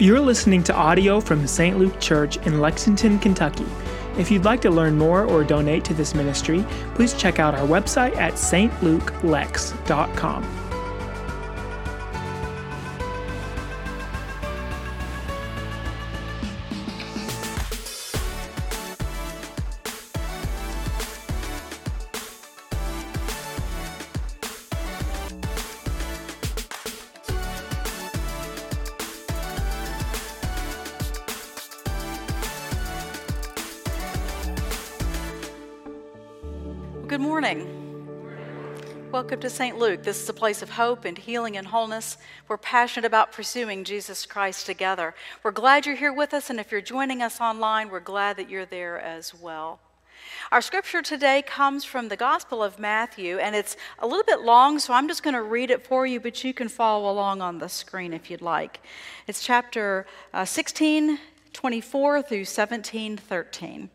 You're listening to audio from St. Luke Church in Lexington, Kentucky. If you'd like to learn more or donate to this ministry, please check out our website at stlukelex.com. to St. Luke. This is a place of hope and healing and wholeness. We're passionate about pursuing Jesus Christ together. We're glad you're here with us, and if you're joining us online, we're glad that you're there as well. Our scripture today comes from the Gospel of Matthew, and it's a little bit long, so I'm just going to read it for you, but you can follow along on the screen if you'd like. It's chapter uh, 16, 24 through 17, 13.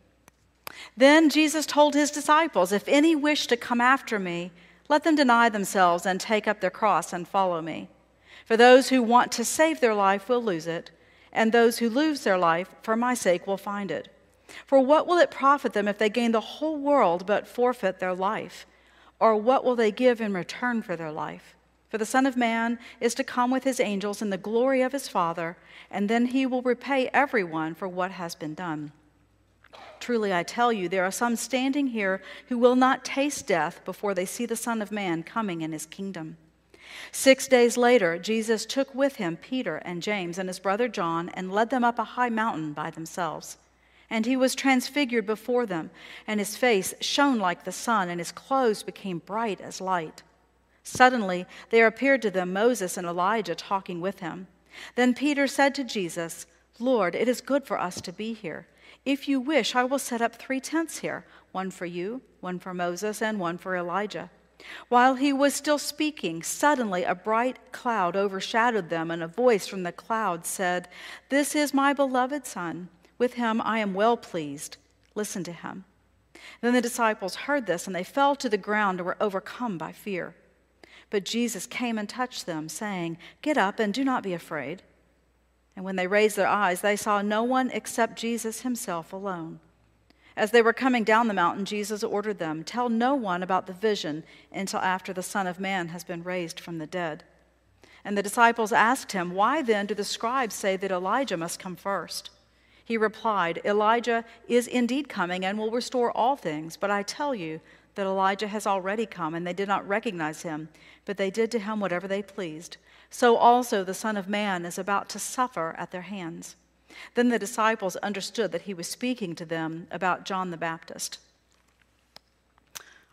Then Jesus told his disciples, If any wish to come after me, let them deny themselves and take up their cross and follow me. For those who want to save their life will lose it, and those who lose their life for my sake will find it. For what will it profit them if they gain the whole world but forfeit their life? Or what will they give in return for their life? For the Son of Man is to come with his angels in the glory of his Father, and then he will repay everyone for what has been done. Truly, I tell you, there are some standing here who will not taste death before they see the Son of Man coming in his kingdom. Six days later, Jesus took with him Peter and James and his brother John and led them up a high mountain by themselves. And he was transfigured before them, and his face shone like the sun, and his clothes became bright as light. Suddenly, there appeared to them Moses and Elijah talking with him. Then Peter said to Jesus, Lord, it is good for us to be here. If you wish, I will set up three tents here one for you, one for Moses, and one for Elijah. While he was still speaking, suddenly a bright cloud overshadowed them, and a voice from the cloud said, This is my beloved Son. With him I am well pleased. Listen to him. Then the disciples heard this, and they fell to the ground and were overcome by fear. But Jesus came and touched them, saying, Get up and do not be afraid. And when they raised their eyes, they saw no one except Jesus himself alone. As they were coming down the mountain, Jesus ordered them, Tell no one about the vision until after the Son of Man has been raised from the dead. And the disciples asked him, Why then do the scribes say that Elijah must come first? He replied, Elijah is indeed coming and will restore all things, but I tell you that Elijah has already come, and they did not recognize him, but they did to him whatever they pleased so also the Son of Man is about to suffer at their hands. Then the disciples understood that he was speaking to them about John the Baptist.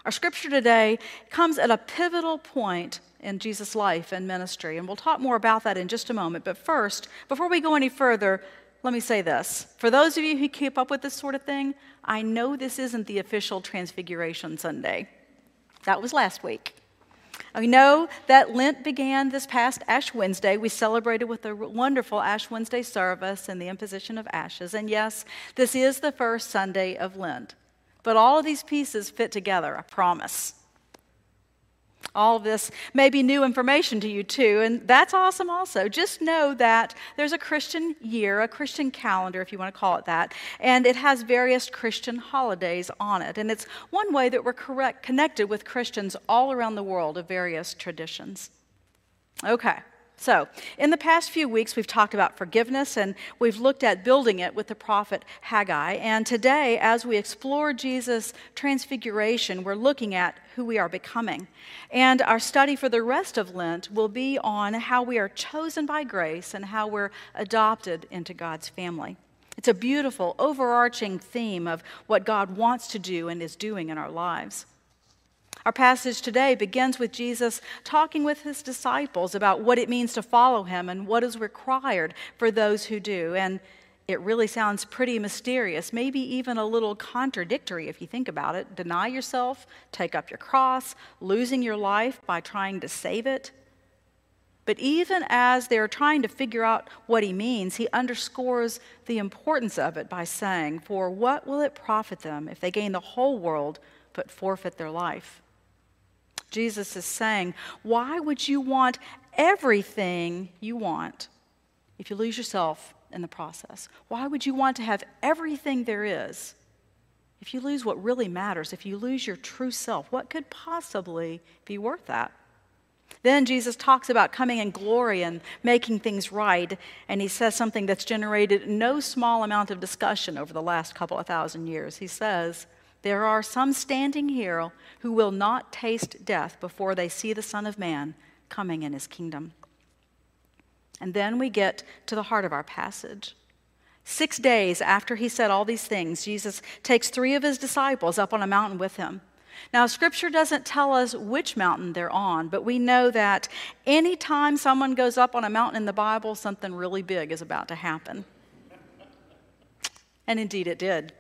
Our scripture today comes at a pivotal point in Jesus' life and ministry, and we'll talk more about that in just a moment. But first, before we go any further, let me say this. For those of you who keep up with this sort of thing, I know this isn't the official Transfiguration Sunday. That was last week. We know that Lent began this past Ash Wednesday. We celebrated with a wonderful Ash Wednesday service and the imposition of ashes. And yes, this is the first Sunday of Lent. But all of these pieces fit together, I promise. All of this may be new information to you too, and that's awesome also. Just know that there's a Christian year, a Christian calendar, if you want to call it that, and it has various Christian holidays on it. And it's one way that we're correct, connected with Christians all around the world of various traditions. Okay. So, in the past few weeks, we've talked about forgiveness and we've looked at building it with the prophet Haggai. And today, as we explore Jesus' transfiguration, we're looking at who we are becoming. And our study for the rest of Lent will be on how we are chosen by grace and how we're adopted into God's family. It's a beautiful, overarching theme of what God wants to do and is doing in our lives. Our passage today begins with Jesus talking with his disciples about what it means to follow him and what is required for those who do. And it really sounds pretty mysterious, maybe even a little contradictory if you think about it. Deny yourself, take up your cross, losing your life by trying to save it. But even as they're trying to figure out what he means, he underscores the importance of it by saying, For what will it profit them if they gain the whole world but forfeit their life? Jesus is saying, Why would you want everything you want if you lose yourself in the process? Why would you want to have everything there is if you lose what really matters, if you lose your true self? What could possibly be worth that? Then Jesus talks about coming in glory and making things right, and he says something that's generated no small amount of discussion over the last couple of thousand years. He says, There are some standing here who will not taste death before they see the Son of Man coming in his kingdom. And then we get to the heart of our passage. Six days after he said all these things, Jesus takes three of his disciples up on a mountain with him. Now, scripture doesn't tell us which mountain they're on, but we know that anytime someone goes up on a mountain in the Bible, something really big is about to happen. And indeed it did.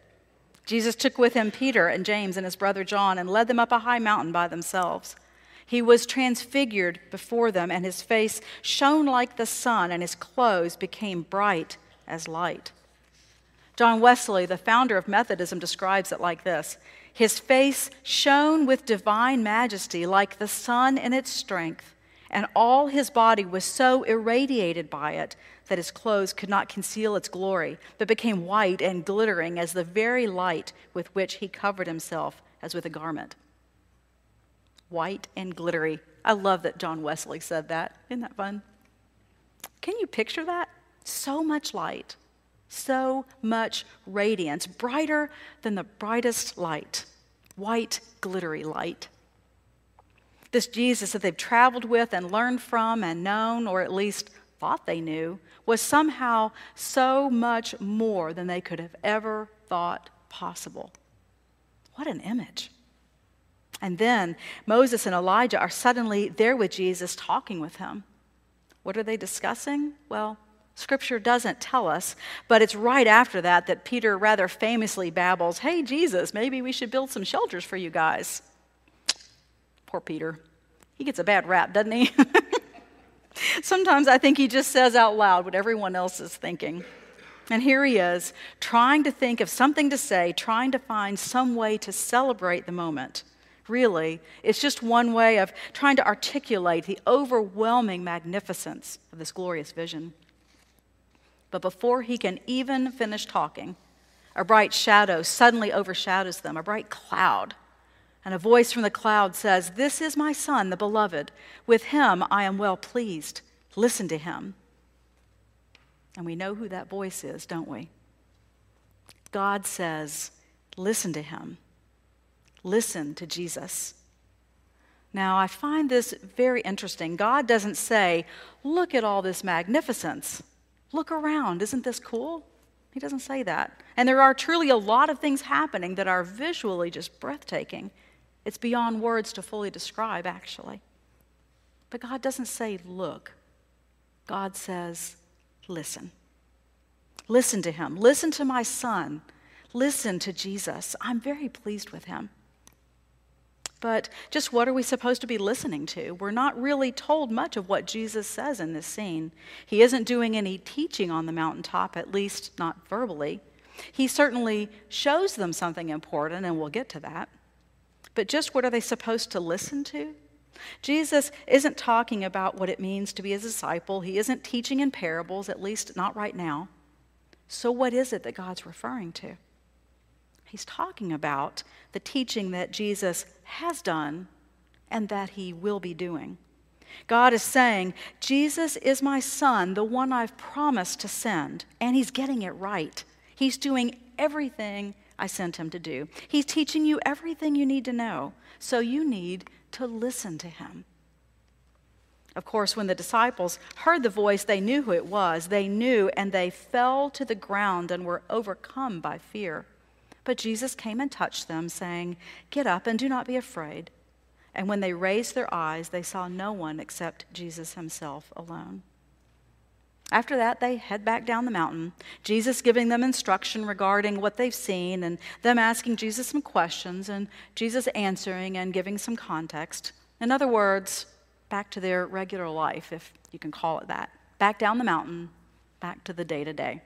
Jesus took with him Peter and James and his brother John and led them up a high mountain by themselves. He was transfigured before them, and his face shone like the sun, and his clothes became bright as light. John Wesley, the founder of Methodism, describes it like this His face shone with divine majesty like the sun in its strength, and all his body was so irradiated by it that his clothes could not conceal its glory, but became white and glittering as the very light with which he covered himself as with a garment white and glittery. I love that John Wesley said that. Isn't that fun? Can you picture that? So much light, so much radiance, brighter than the brightest light, white, glittery light. This Jesus that they've traveled with and learned from and known, or at least thought they knew, was somehow so much more than they could have ever thought possible. What an image. And then Moses and Elijah are suddenly there with Jesus talking with him. What are they discussing? Well, Scripture doesn't tell us, but it's right after that that Peter rather famously babbles, Hey, Jesus, maybe we should build some shelters for you guys. Poor Peter. He gets a bad rap, doesn't he? Sometimes I think he just says out loud what everyone else is thinking. And here he is, trying to think of something to say, trying to find some way to celebrate the moment really. It's just one way of trying to articulate the overwhelming magnificence of this glorious vision. But before he can even finish talking, a bright shadow suddenly overshadows them, a bright cloud. And a voice from the cloud says, This is my son, the beloved. With him I am well pleased. Listen to him. And we know who that voice is, don't we? God says, Listen to him listen to Jesus. Now, I find this very interesting. God doesn't say, Look at all this magnificence. Look around. Isn't this cool? He doesn't say that. And there are truly a lot of things happening that are visually just breathtaking. It's beyond words to fully describe, actually. But God doesn't say, Look. God says, Listen. Listen to him. Listen to my son. Listen to Jesus. I'm very pleased with him. But just what are we supposed to be listening to? We're not really told much of what Jesus says in this scene. He isn't doing any teaching on the mountaintop, at least not verbally. He certainly shows them something important, and we'll get to that. But just what are they supposed to listen to? Jesus isn't talking about what it means to be a disciple. He isn't teaching in parables, at least not right now. So, what is it that God's referring to? He's talking about the teaching that Jesus has done and that he will be doing. God is saying, Jesus is my son, the one I've promised to send, and he's getting it right. He's doing everything I sent him to do. He's teaching you everything you need to know, so you need to listen to him. Of course, when the disciples heard the voice, they knew who it was. They knew, and they fell to the ground and were overcome by fear. But Jesus came and touched them, saying, Get up and do not be afraid. And when they raised their eyes, they saw no one except Jesus himself alone. After that, they head back down the mountain, Jesus giving them instruction regarding what they've seen, and them asking Jesus some questions, and Jesus answering and giving some context. In other words, back to their regular life, if you can call it that. Back down the mountain, back to the day to day.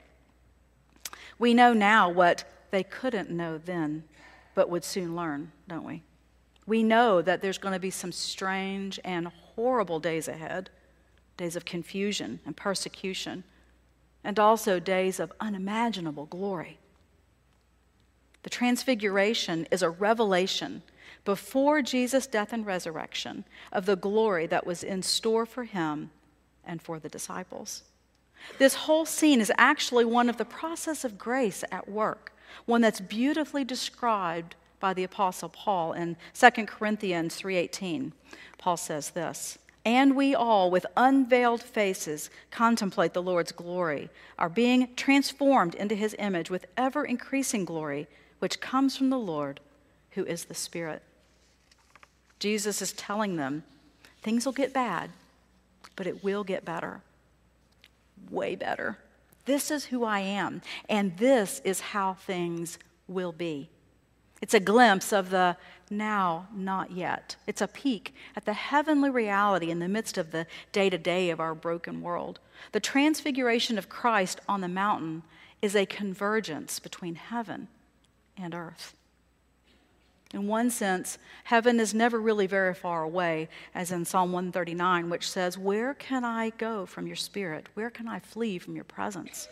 We know now what they couldn't know then, but would soon learn, don't we? We know that there's going to be some strange and horrible days ahead days of confusion and persecution, and also days of unimaginable glory. The transfiguration is a revelation before Jesus' death and resurrection of the glory that was in store for him and for the disciples. This whole scene is actually one of the process of grace at work, one that's beautifully described by the apostle Paul in 2 Corinthians 3:18. Paul says this, and we all, with unveiled faces, contemplate the Lord's glory, are being transformed into his image with ever increasing glory, which comes from the Lord, who is the Spirit. Jesus is telling them things will get bad, but it will get better. Way better. This is who I am, and this is how things will be. It's a glimpse of the now, not yet. It's a peek at the heavenly reality in the midst of the day to day of our broken world. The transfiguration of Christ on the mountain is a convergence between heaven and earth. In one sense, heaven is never really very far away, as in Psalm 139, which says, Where can I go from your spirit? Where can I flee from your presence?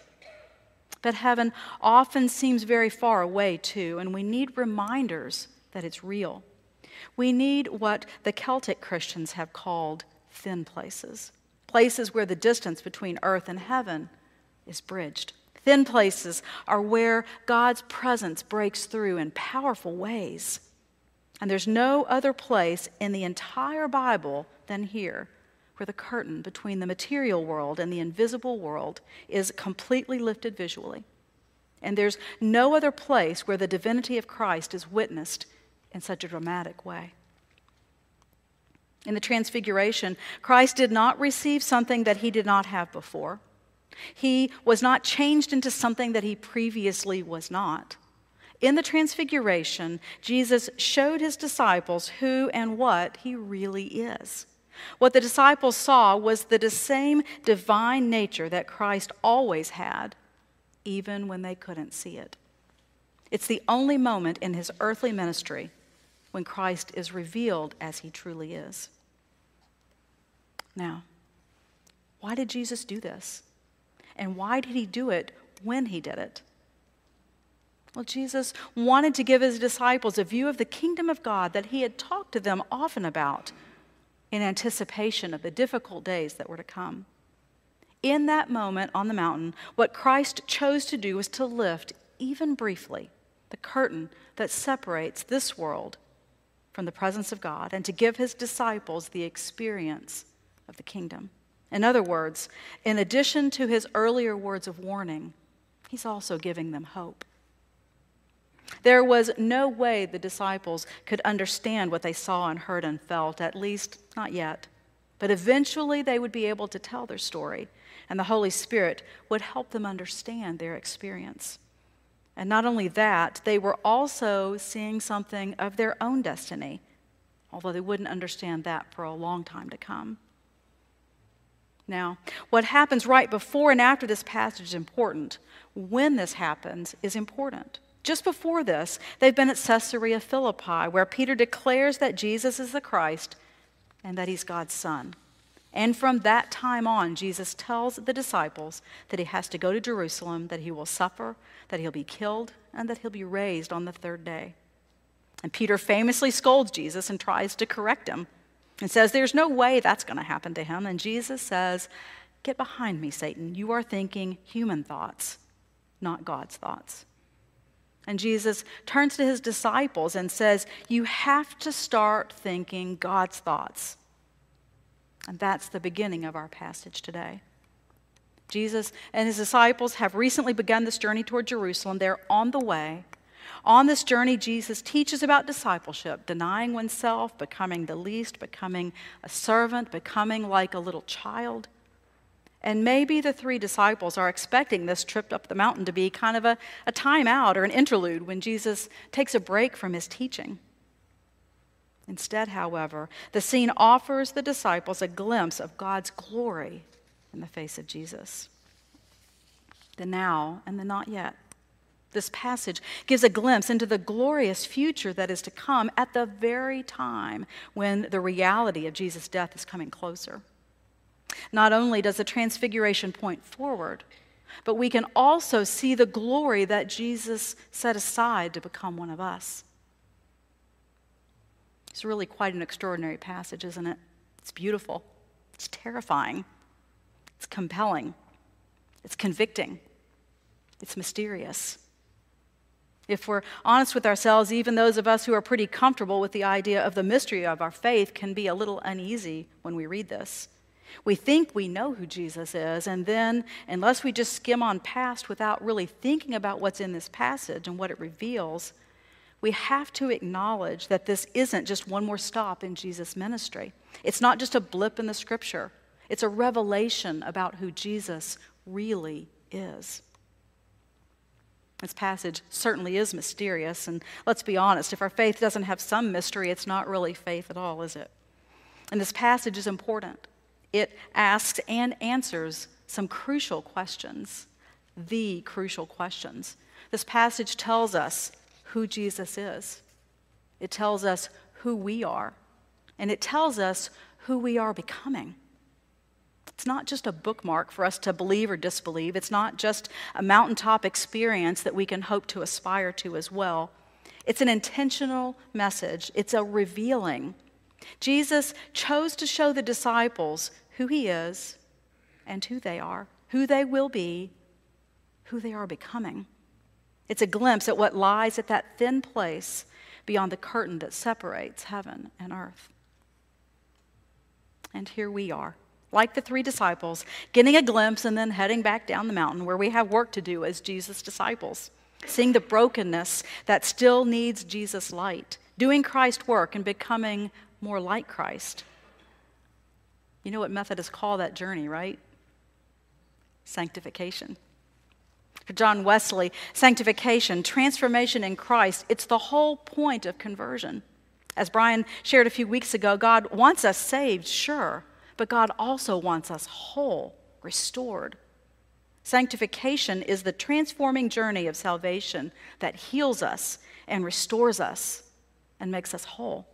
But heaven often seems very far away, too, and we need reminders that it's real. We need what the Celtic Christians have called thin places, places where the distance between earth and heaven is bridged. Thin places are where God's presence breaks through in powerful ways. And there's no other place in the entire Bible than here, where the curtain between the material world and the invisible world is completely lifted visually. And there's no other place where the divinity of Christ is witnessed in such a dramatic way. In the Transfiguration, Christ did not receive something that he did not have before. He was not changed into something that he previously was not. In the Transfiguration, Jesus showed his disciples who and what he really is. What the disciples saw was the same divine nature that Christ always had, even when they couldn't see it. It's the only moment in his earthly ministry when Christ is revealed as he truly is. Now, why did Jesus do this? And why did he do it when he did it? Well, Jesus wanted to give his disciples a view of the kingdom of God that he had talked to them often about in anticipation of the difficult days that were to come. In that moment on the mountain, what Christ chose to do was to lift, even briefly, the curtain that separates this world from the presence of God and to give his disciples the experience of the kingdom. In other words, in addition to his earlier words of warning, he's also giving them hope. There was no way the disciples could understand what they saw and heard and felt, at least not yet. But eventually they would be able to tell their story, and the Holy Spirit would help them understand their experience. And not only that, they were also seeing something of their own destiny, although they wouldn't understand that for a long time to come. Now, what happens right before and after this passage is important. When this happens is important. Just before this, they've been at Caesarea Philippi, where Peter declares that Jesus is the Christ and that he's God's Son. And from that time on, Jesus tells the disciples that he has to go to Jerusalem, that he will suffer, that he'll be killed, and that he'll be raised on the third day. And Peter famously scolds Jesus and tries to correct him and says, There's no way that's going to happen to him. And Jesus says, Get behind me, Satan. You are thinking human thoughts, not God's thoughts. And Jesus turns to his disciples and says, You have to start thinking God's thoughts and that's the beginning of our passage today. Jesus and his disciples have recently begun this journey toward Jerusalem. They're on the way. On this journey, Jesus teaches about discipleship, denying oneself, becoming the least, becoming a servant, becoming like a little child. And maybe the three disciples are expecting this trip up the mountain to be kind of a, a time out or an interlude when Jesus takes a break from his teaching. Instead, however, the scene offers the disciples a glimpse of God's glory in the face of Jesus. The now and the not yet. This passage gives a glimpse into the glorious future that is to come at the very time when the reality of Jesus' death is coming closer. Not only does the transfiguration point forward, but we can also see the glory that Jesus set aside to become one of us. It's really quite an extraordinary passage, isn't it? It's beautiful, it's terrifying, it's compelling, it's convicting, it's mysterious. If we're honest with ourselves, even those of us who are pretty comfortable with the idea of the mystery of our faith can be a little uneasy when we read this. We think we know who Jesus is, and then, unless we just skim on past without really thinking about what's in this passage and what it reveals, we have to acknowledge that this isn't just one more stop in Jesus' ministry. It's not just a blip in the scripture, it's a revelation about who Jesus really is. This passage certainly is mysterious, and let's be honest, if our faith doesn't have some mystery, it's not really faith at all, is it? And this passage is important. It asks and answers some crucial questions, the crucial questions. This passage tells us who Jesus is, it tells us who we are, and it tells us who we are becoming. It's not just a bookmark for us to believe or disbelieve. It's not just a mountaintop experience that we can hope to aspire to as well. It's an intentional message, it's a revealing. Jesus chose to show the disciples who he is and who they are, who they will be, who they are becoming. It's a glimpse at what lies at that thin place beyond the curtain that separates heaven and earth. And here we are like the three disciples, getting a glimpse and then heading back down the mountain where we have work to do as Jesus' disciples, seeing the brokenness that still needs Jesus' light, doing Christ's work and becoming more like Christ. You know what Methodists call that journey, right? Sanctification. For John Wesley, sanctification, transformation in Christ, it's the whole point of conversion. As Brian shared a few weeks ago, God wants us saved, sure, but God also wants us whole, restored. Sanctification is the transforming journey of salvation that heals us and restores us and makes us whole.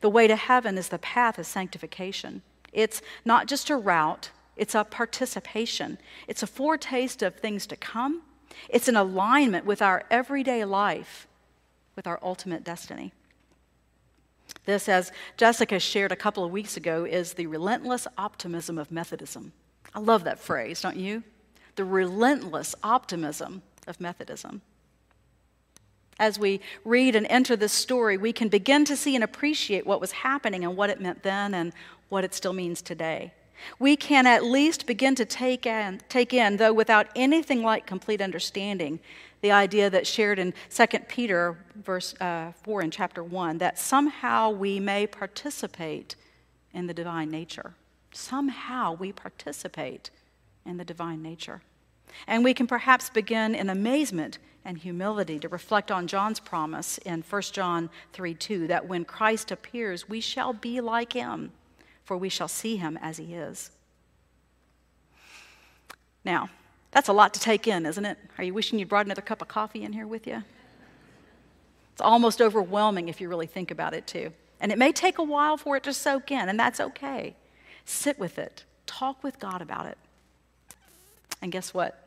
The way to heaven is the path of sanctification. It's not just a route, it's a participation. It's a foretaste of things to come. It's an alignment with our everyday life, with our ultimate destiny. This, as Jessica shared a couple of weeks ago, is the relentless optimism of Methodism. I love that phrase, don't you? The relentless optimism of Methodism. As we read and enter this story, we can begin to see and appreciate what was happening and what it meant then and what it still means today. We can at least begin to take in, take in, though without anything like complete understanding, the idea that shared in 2 Peter verse uh, 4 in chapter 1 that somehow we may participate in the divine nature. Somehow we participate in the divine nature. And we can perhaps begin in amazement and humility to reflect on John's promise in 1 John 3 2 that when Christ appears, we shall be like him, for we shall see him as he is. Now, that's a lot to take in, isn't it? Are you wishing you brought another cup of coffee in here with you? It's almost overwhelming if you really think about it, too. And it may take a while for it to soak in, and that's okay. Sit with it, talk with God about it. And guess what?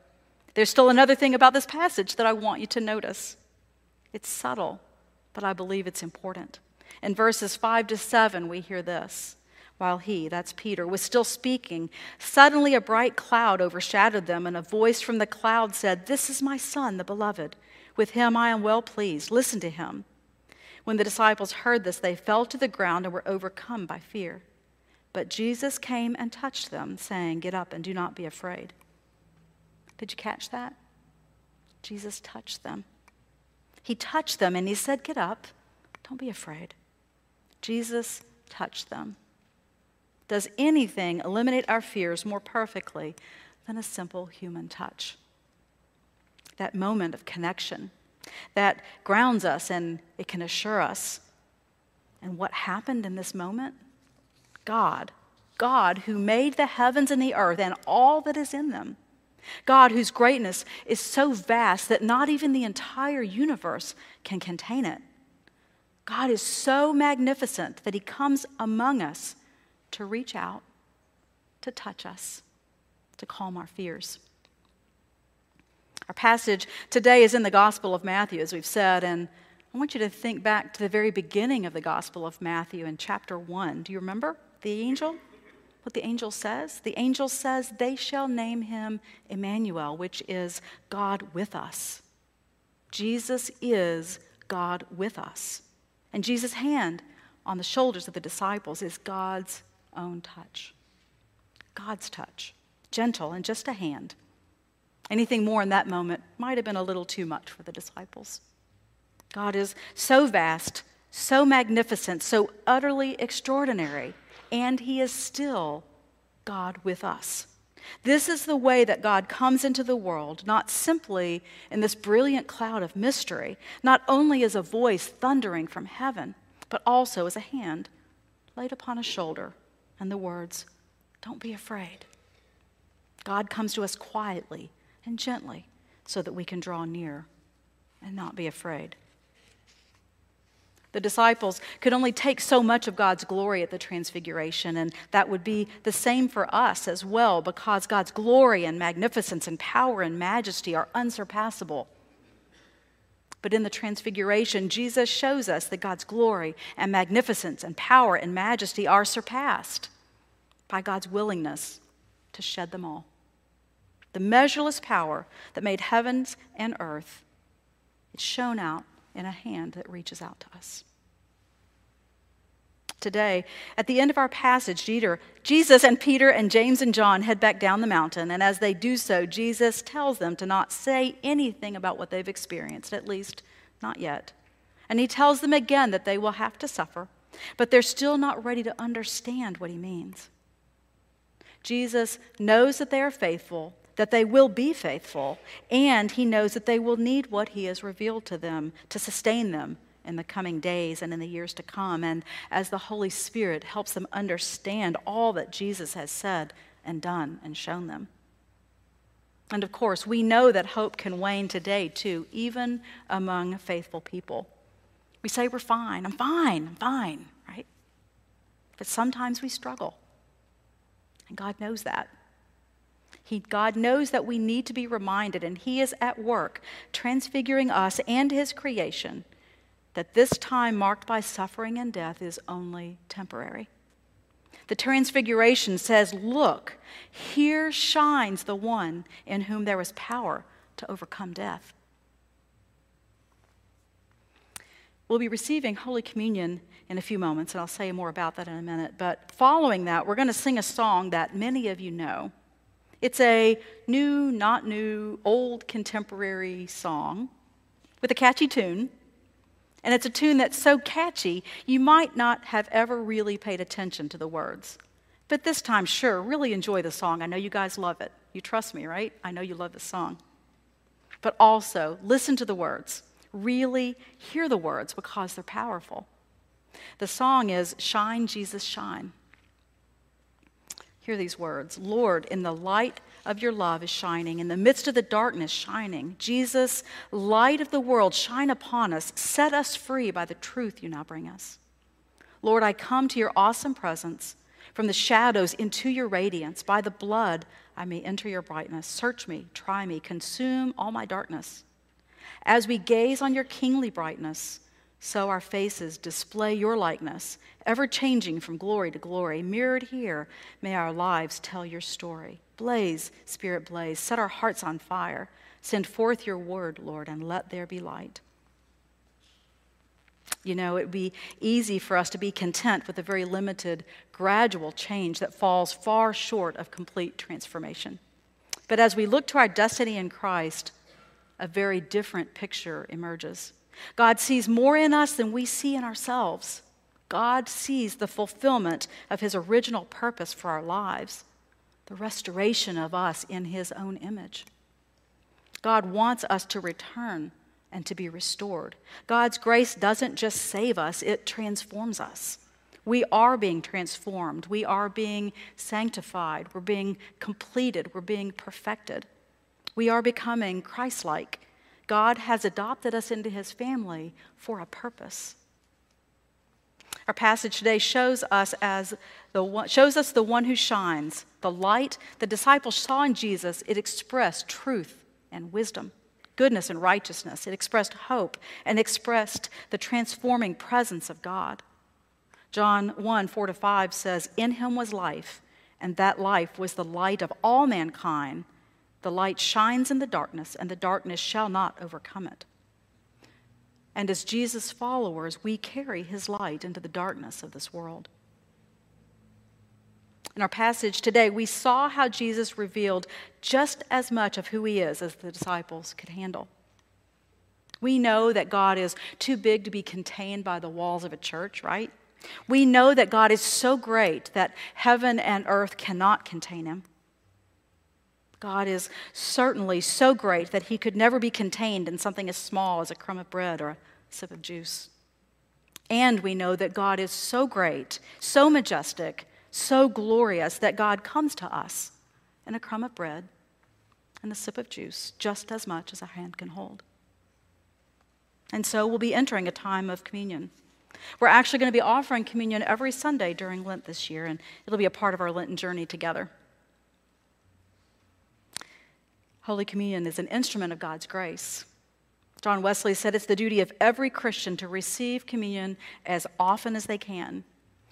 There's still another thing about this passage that I want you to notice. It's subtle, but I believe it's important. In verses 5 to 7, we hear this while he, that's Peter, was still speaking, suddenly a bright cloud overshadowed them, and a voice from the cloud said, This is my son, the beloved. With him I am well pleased. Listen to him. When the disciples heard this, they fell to the ground and were overcome by fear. But Jesus came and touched them, saying, Get up and do not be afraid. Did you catch that? Jesus touched them. He touched them and he said, Get up, don't be afraid. Jesus touched them. Does anything eliminate our fears more perfectly than a simple human touch? That moment of connection that grounds us and it can assure us. And what happened in this moment? God, God who made the heavens and the earth and all that is in them. God whose greatness is so vast that not even the entire universe can contain it. God is so magnificent that he comes among us to reach out, to touch us, to calm our fears. Our passage today is in the Gospel of Matthew, as we've said, and I want you to think back to the very beginning of the Gospel of Matthew in chapter 1. Do you remember the angel? What the angel says? The angel says, They shall name him Emmanuel, which is God with us. Jesus is God with us. And Jesus' hand on the shoulders of the disciples is God's own touch. God's touch, gentle and just a hand. Anything more in that moment might have been a little too much for the disciples. God is so vast, so magnificent, so utterly extraordinary, and He is still God with us. This is the way that God comes into the world, not simply in this brilliant cloud of mystery, not only as a voice thundering from heaven, but also as a hand laid upon a shoulder and the words, Don't be afraid. God comes to us quietly and gently so that we can draw near and not be afraid. The disciples could only take so much of God's glory at the transfiguration, and that would be the same for us as well, because God's glory and magnificence and power and majesty are unsurpassable. But in the transfiguration, Jesus shows us that God's glory and magnificence and power and majesty are surpassed by God's willingness to shed them all. The measureless power that made heavens and earth, it's shown out in a hand that reaches out to us. Today, at the end of our passage, Jesus and Peter and James and John head back down the mountain, and as they do so, Jesus tells them to not say anything about what they've experienced, at least not yet. And he tells them again that they will have to suffer, but they're still not ready to understand what he means. Jesus knows that they are faithful, that they will be faithful, and he knows that they will need what he has revealed to them to sustain them in the coming days and in the years to come. And as the Holy Spirit helps them understand all that Jesus has said and done and shown them. And of course, we know that hope can wane today too, even among faithful people. We say we're fine, I'm fine, I'm fine, right? But sometimes we struggle. And God knows that. He, God knows that we need to be reminded, and He is at work transfiguring us and His creation, that this time marked by suffering and death is only temporary. The Transfiguration says, Look, here shines the one in whom there is power to overcome death. We'll be receiving Holy Communion in a few moments, and I'll say more about that in a minute. But following that, we're going to sing a song that many of you know. It's a new, not new, old contemporary song with a catchy tune. And it's a tune that's so catchy, you might not have ever really paid attention to the words. But this time, sure, really enjoy the song. I know you guys love it. You trust me, right? I know you love the song. But also, listen to the words. Really hear the words because they're powerful. The song is Shine, Jesus, Shine. Hear these words Lord, in the light of your love is shining, in the midst of the darkness, shining. Jesus, light of the world, shine upon us. Set us free by the truth you now bring us. Lord, I come to your awesome presence from the shadows into your radiance. By the blood, I may enter your brightness. Search me, try me, consume all my darkness. As we gaze on your kingly brightness, so our faces display your likeness, ever changing from glory to glory. Mirrored here, may our lives tell your story. Blaze, Spirit, blaze. Set our hearts on fire. Send forth your word, Lord, and let there be light. You know, it would be easy for us to be content with a very limited, gradual change that falls far short of complete transformation. But as we look to our destiny in Christ, a very different picture emerges. God sees more in us than we see in ourselves. God sees the fulfillment of his original purpose for our lives, the restoration of us in his own image. God wants us to return and to be restored. God's grace doesn't just save us, it transforms us. We are being transformed. We are being sanctified. We're being completed. We're being perfected. We are becoming Christ like God has adopted us into his family for a purpose. Our passage today shows us as the one, shows us the one who shines. The light the disciples saw in Jesus, it expressed truth and wisdom. goodness and righteousness. It expressed hope and expressed the transforming presence of God. John 1 4 to 5 says, In him was life, and that life was the light of all mankind. The light shines in the darkness, and the darkness shall not overcome it. And as Jesus' followers, we carry his light into the darkness of this world. In our passage today, we saw how Jesus revealed just as much of who he is as the disciples could handle. We know that God is too big to be contained by the walls of a church, right? We know that God is so great that heaven and earth cannot contain him. God is certainly so great that he could never be contained in something as small as a crumb of bread or a sip of juice. And we know that God is so great, so majestic, so glorious that God comes to us in a crumb of bread and a sip of juice, just as much as a hand can hold. And so we'll be entering a time of communion. We're actually going to be offering communion every Sunday during Lent this year, and it'll be a part of our Lenten journey together. Holy Communion is an instrument of God's grace. John Wesley said it's the duty of every Christian to receive communion as often as they can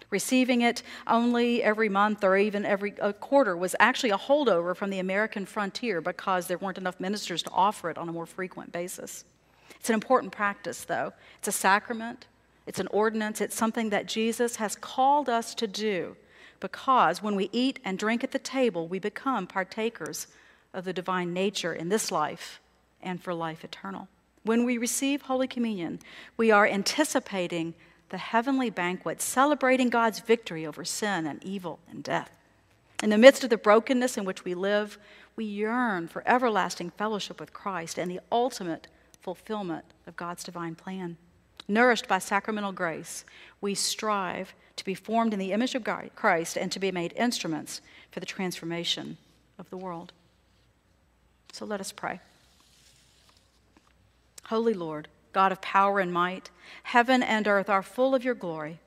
Receiving it only every month or even every quarter was actually a holdover from the American frontier because there weren't enough ministers to offer it on a more frequent basis. It's an important practice, though. It's a sacrament, it's an ordinance, it's something that Jesus has called us to do because when we eat and drink at the table, we become partakers of the divine nature in this life and for life eternal. When we receive Holy Communion, we are anticipating the heavenly banquet, celebrating God's victory over sin and evil and death. In the midst of the brokenness in which we live, we yearn for everlasting fellowship with Christ and the ultimate fulfillment of God's divine plan. Nourished by sacramental grace, we strive to be formed in the image of Christ and to be made instruments for the transformation of the world. So let us pray. Holy Lord, God of power and might. Heaven and earth are full of your glory.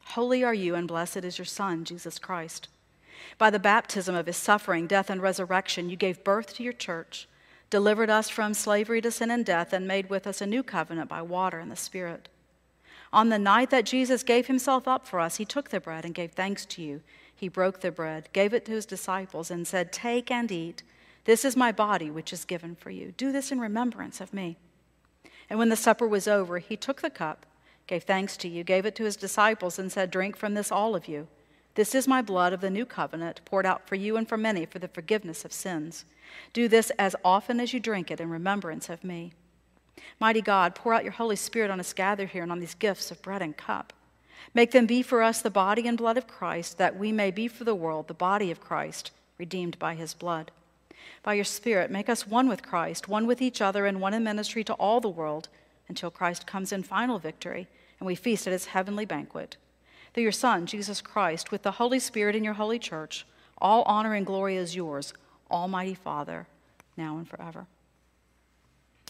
Holy are you, and blessed is your Son, Jesus Christ. By the baptism of his suffering, death, and resurrection, you gave birth to your church, delivered us from slavery to sin and death, and made with us a new covenant by water and the Spirit. On the night that Jesus gave himself up for us, he took the bread and gave thanks to you. He broke the bread, gave it to his disciples, and said, Take and eat. This is my body, which is given for you. Do this in remembrance of me. And when the supper was over, he took the cup, gave thanks to you, gave it to his disciples, and said, Drink from this, all of you. This is my blood of the new covenant, poured out for you and for many for the forgiveness of sins. Do this as often as you drink it in remembrance of me. Mighty God, pour out your Holy Spirit on us gathered here and on these gifts of bread and cup. Make them be for us the body and blood of Christ, that we may be for the world the body of Christ, redeemed by his blood. By your Spirit, make us one with Christ, one with each other, and one in ministry to all the world until Christ comes in final victory and we feast at his heavenly banquet. Through your Son, Jesus Christ, with the Holy Spirit in your holy church, all honor and glory is yours, Almighty Father, now and forever.